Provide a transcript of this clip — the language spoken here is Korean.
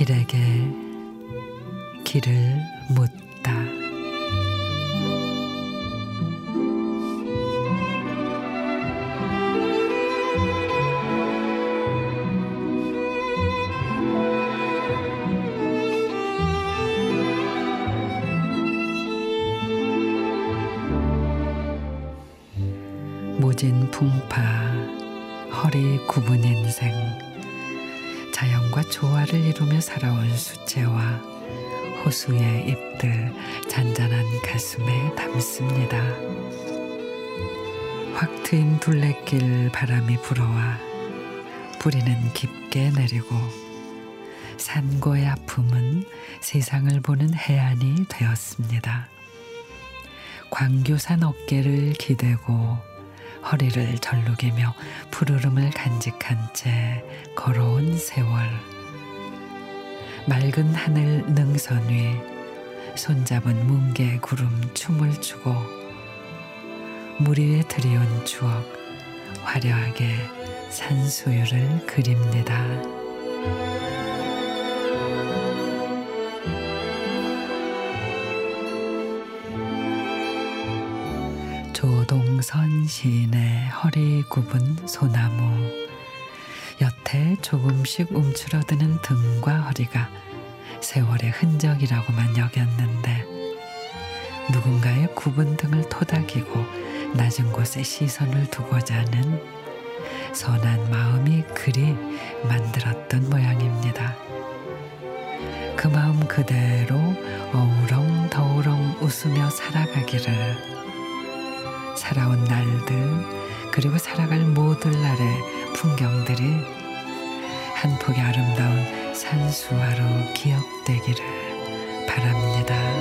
길에게 길을 묻다. 모진 풍파, 허리 굽은 인생, 자연과 조화를 이루며 살아온 수채화, 호수의 잎들 잔잔한 가슴에 담습니다. 확 트인 둘레길 바람이 불어와 뿌리는 깊게 내리고 산고의 아픔은 세상을 보는 해안이 되었습니다. 광교산 어깨를 기대고 허리를 절룩이며 푸르름을 간직한 채 걸어온 세월. 맑은 하늘 능선 위 손잡은 뭉게 구름 춤을 추고 물 위에 들이온 추억 화려하게 산수유를 그립니다. 조동선 시인의 허리 굽은 소나무 여태 조금씩 움츠러드는 등과 허리가 세월의 흔적이라고만 여겼는데 누군가의 굽은 등을 토닥이고 낮은 곳에 시선을 두고자 하는 선한 마음이 그리 만들었던 모양입니다. 그 마음 그대로 어우렁 더우렁 웃으며 살아가기를 살아온 날들 그리고 살아갈 모든 날의 풍경들이 한 폭의 아름다운 산수화로 기억되기를 바랍니다.